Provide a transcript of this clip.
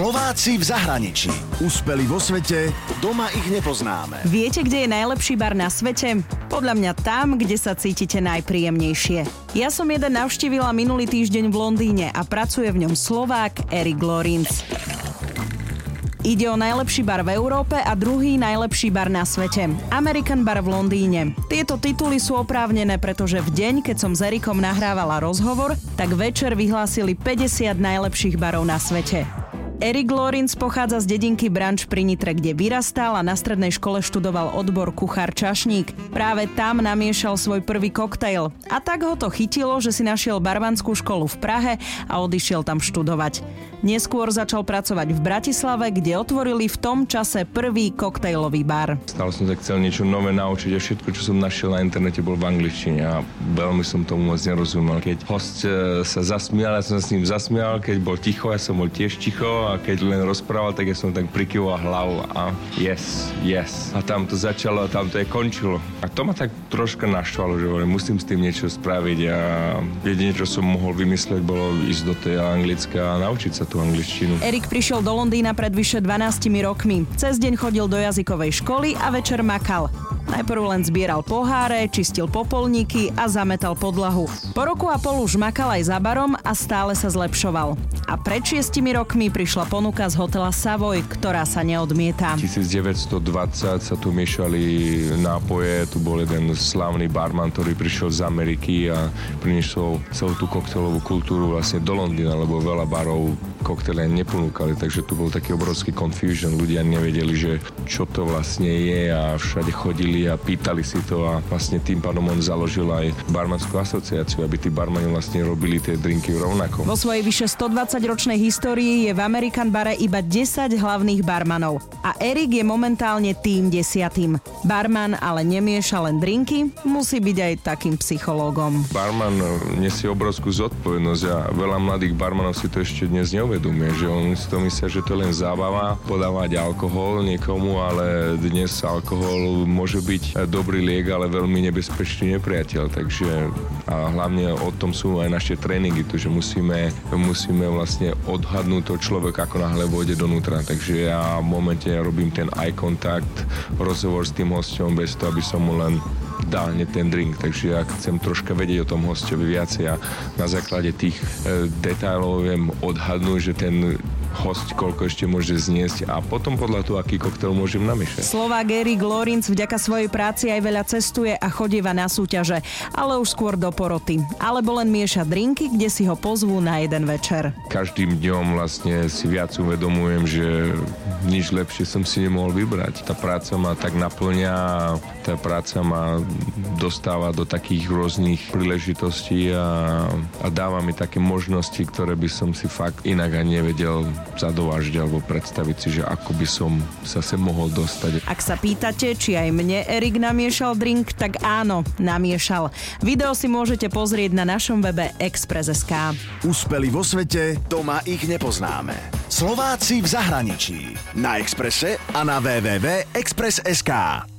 Slováci v zahraničí. Úspeli vo svete, doma ich nepoznáme. Viete, kde je najlepší bar na svete? Podľa mňa tam, kde sa cítite najpríjemnejšie. Ja som jeden navštívila minulý týždeň v Londýne a pracuje v ňom Slovák Eric Lorenz. Ide o najlepší bar v Európe a druhý najlepší bar na svete. American Bar v Londýne. Tieto tituly sú oprávnené, pretože v deň, keď som s Erikom nahrávala rozhovor, tak večer vyhlásili 50 najlepších barov na svete. Erik Lorenz pochádza z dedinky Branč pri Nitre, kde vyrastal a na strednej škole študoval odbor kuchár čašník. Práve tam namiešal svoj prvý koktejl. A tak ho to chytilo, že si našiel barmanskú školu v Prahe a odišiel tam študovať. Neskôr začal pracovať v Bratislave, kde otvorili v tom čase prvý koktejlový bar. Stále som sa chcel niečo nové naučiť a všetko, čo som našiel na internete, bol v angličtine a veľmi som tomu moc nerozumel. Keď host e, sa zasmial, ja som sa s ním zasmial, keď bol ticho, ja som bol tiež ticho a keď len rozprával, tak ja som tak prikyvoval hlavu a yes, yes. A tam to začalo a tam to je končilo. A to ma tak troška naštvalo, že hovorím, musím s tým niečo spraviť a jedine, čo som mohol vymyslieť, bolo ísť do tej anglické a naučiť sa tú angličtinu. Erik prišiel do Londýna pred vyše 12 rokmi. Cez deň chodil do jazykovej školy a večer makal. Najprv len zbieral poháre, čistil popolníky a zametal podlahu. Po roku a pol už makal aj za barom a stále sa zlepšoval. A pred šiestimi rokmi prišla ponuka z hotela Savoy, ktorá sa neodmieta. 1920 sa tu miešali nápoje, tu bol jeden slávny barman, ktorý prišiel z Ameriky a priniesol celú tú koktelovú kultúru vlastne do Londýna, lebo veľa barov koktele neponúkali, takže tu bol taký obrovský confusion, ľudia nevedeli, že čo to vlastne je a všade chodili a pýtali si to a vlastne tým pádom on založil aj barmanskú asociáciu, aby tí barmani vlastne robili tie drinky rovnako. Vo svojej vyše 120-ročnej histórii je v American Bare iba 10 hlavných barmanov a Erik je momentálne tým desiatým. Barman ale nemieša len drinky, musí byť aj takým psychológom. Barman nesie obrovskú zodpovednosť a veľa mladých barmanov si to ešte dnes neuvedomuje že on si to myslí, že to je len zábava podávať alkohol niekomu, ale dnes alkohol môže byť dobrý liek, ale veľmi nebezpečný nepriateľ. Takže a hlavne o tom sú aj naše tréningy, to, že musíme, musíme vlastne odhadnúť to človek, ako náhle vôjde donútra. Takže ja v momente robím ten eye contact, rozhovor s tým hostom bez toho, aby som mu len dal hneď ten drink, takže ja chcem troška vedieť o tom hostovi viacej a na základe tých e, detailov viem odhadnúť, že ten host, koľko ešte môže zniesť a potom podľa toho, aký koktel môžem namiešať. Slovák Erik Lorinc vďaka svojej práci aj veľa cestuje a chodieva na súťaže, ale už skôr do poroty. Alebo len mieša drinky, kde si ho pozvú na jeden večer. Každým dňom vlastne si viac uvedomujem, že nič lepšie som si nemohol vybrať. Tá práca ma tak naplňa, tá práca ma dostáva do takých rôznych príležitostí a, a dáva mi také možnosti, ktoré by som si fakt inak ani nevedel zadovážiť alebo predstaviť si, že ako by som sa sem mohol dostať. Ak sa pýtate, či aj mne Erik namiešal drink, tak áno, namiešal. Video si môžete pozrieť na našom webe Express.sk. Úspeli vo svete, doma ich nepoznáme. Slováci v zahraničí. Na Exprese a na www.express.sk.